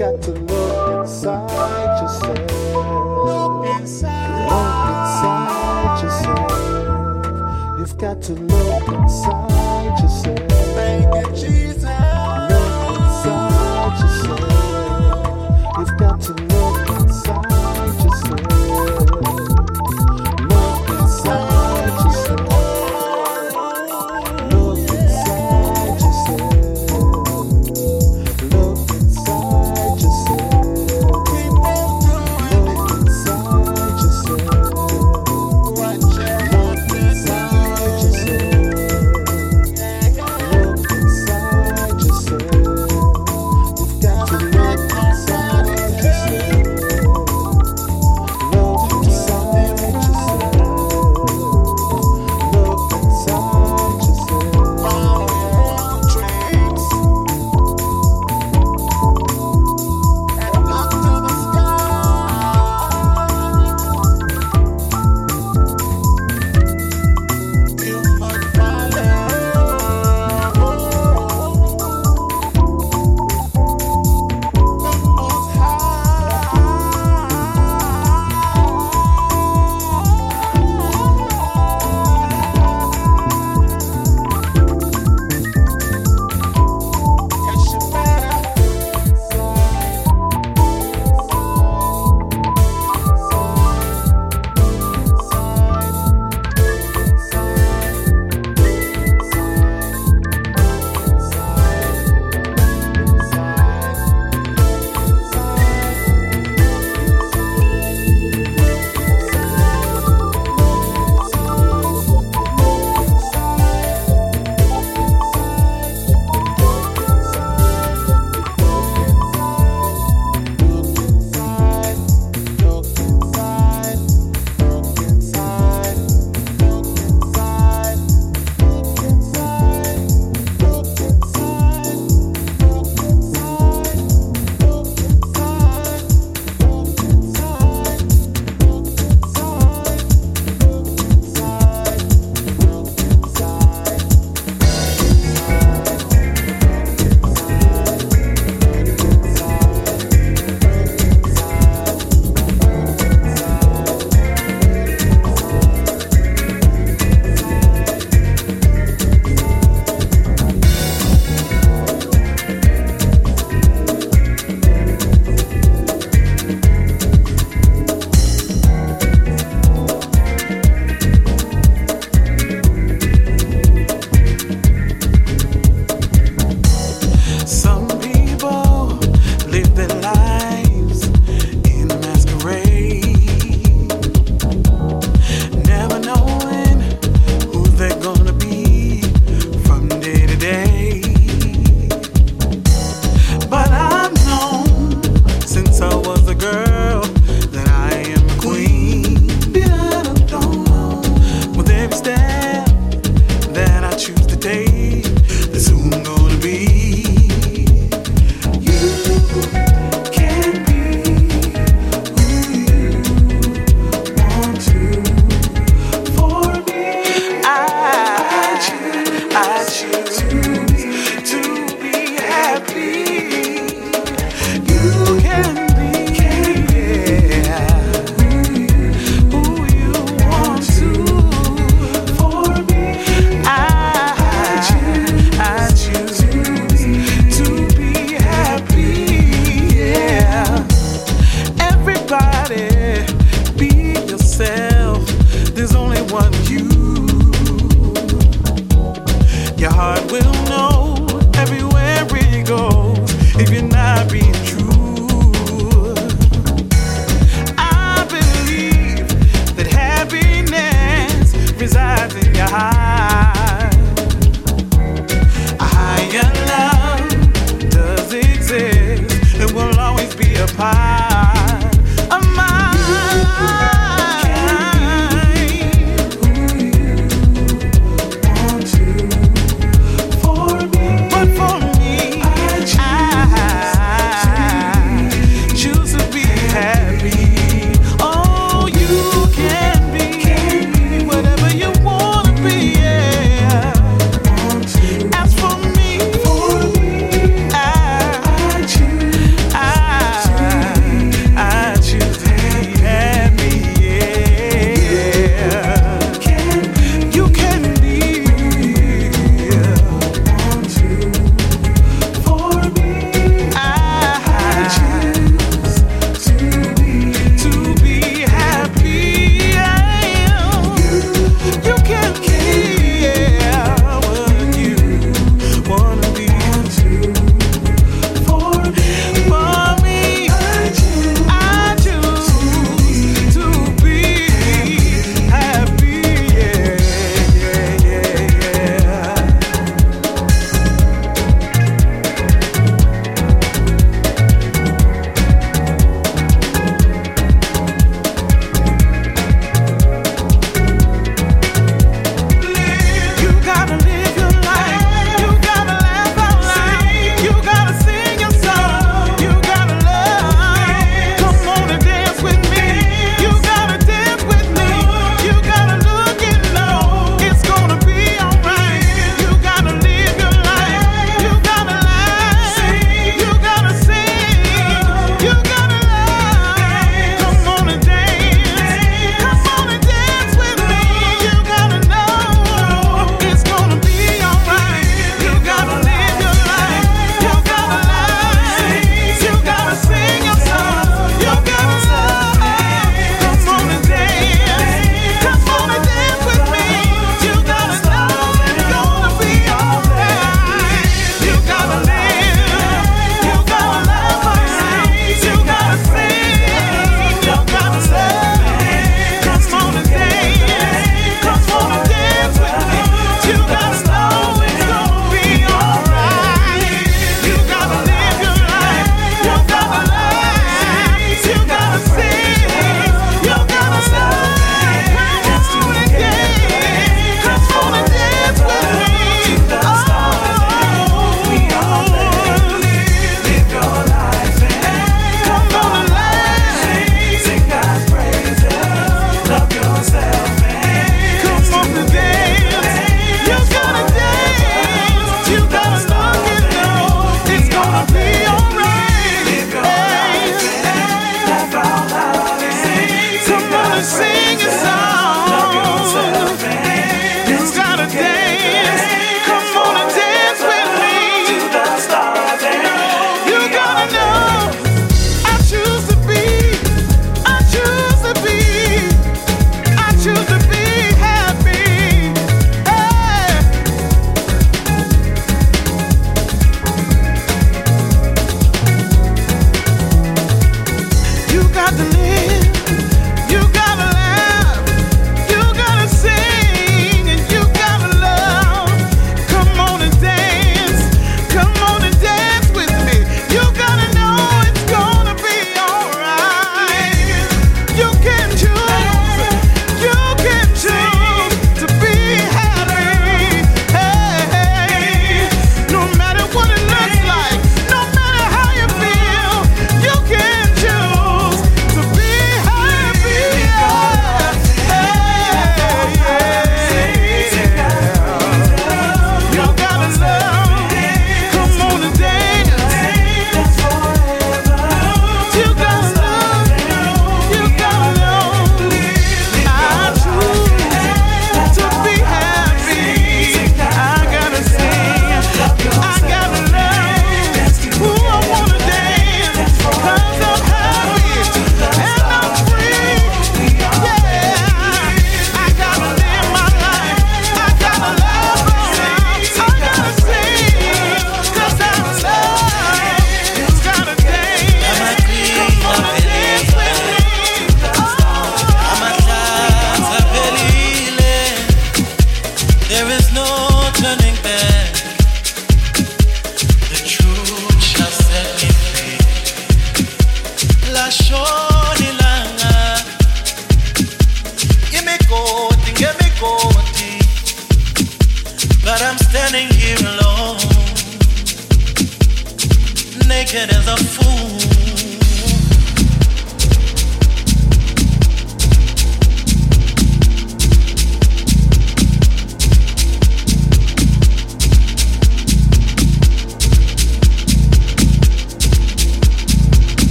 got to look inside yourself. Look inside. Look inside yourself. You've got to look.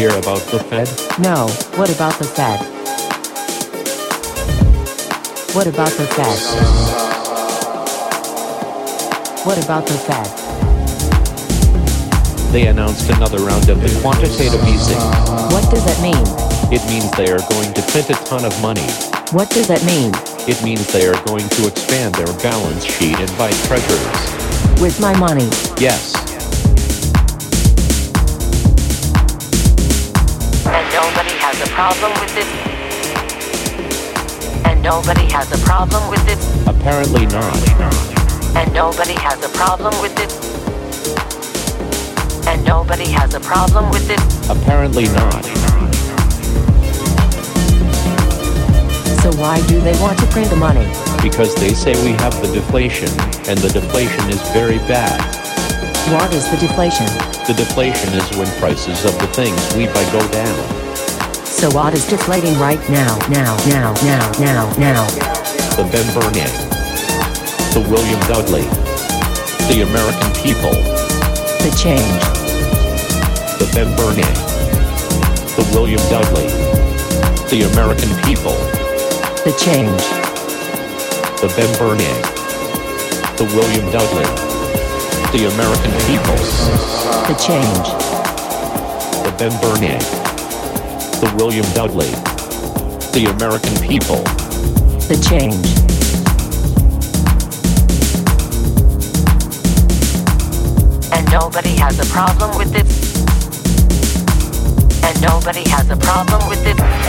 Hear about the Fed? No, what about the Fed? What about the Fed? What about the Fed? They announced another round of the quantitative easing. What does that mean? It means they are going to print a ton of money. What does that mean? It means they are going to expand their balance sheet and buy treasuries. With my money. Yes. Problem with this? And nobody has a problem with this? Apparently not. And nobody has a problem with this? And nobody has a problem with this? Apparently not. So why do they want to print the money? Because they say we have the deflation, and the deflation is very bad. What is the deflation? The deflation is when prices of the things we buy go down. So what is deflating right now, now, now, now, now, now? The Ben Bernanke. The William Dudley. The American people. The change. The Ben Bernanke. The William Dudley. The American people. The change. The Ben Bernanke. The William Dudley. The American people. The change. The Ben Bernanke the William Dudley. The American people. The change. And nobody has a problem with it. And nobody has a problem with it.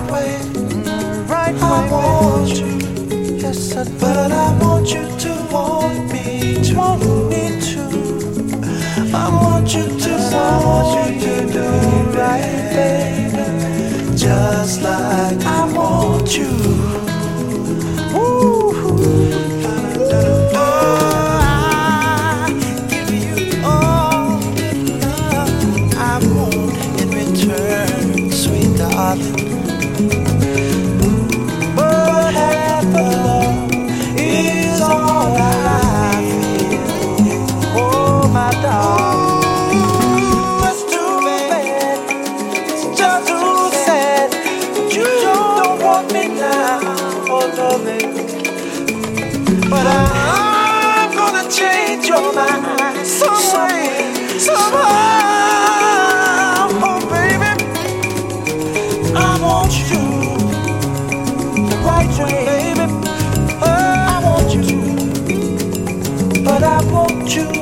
right way. Right I way. want you. Yes, I do. But I want you to want me to. Want me to. I want you to. I want you to do right, baby. Just like I want you. You.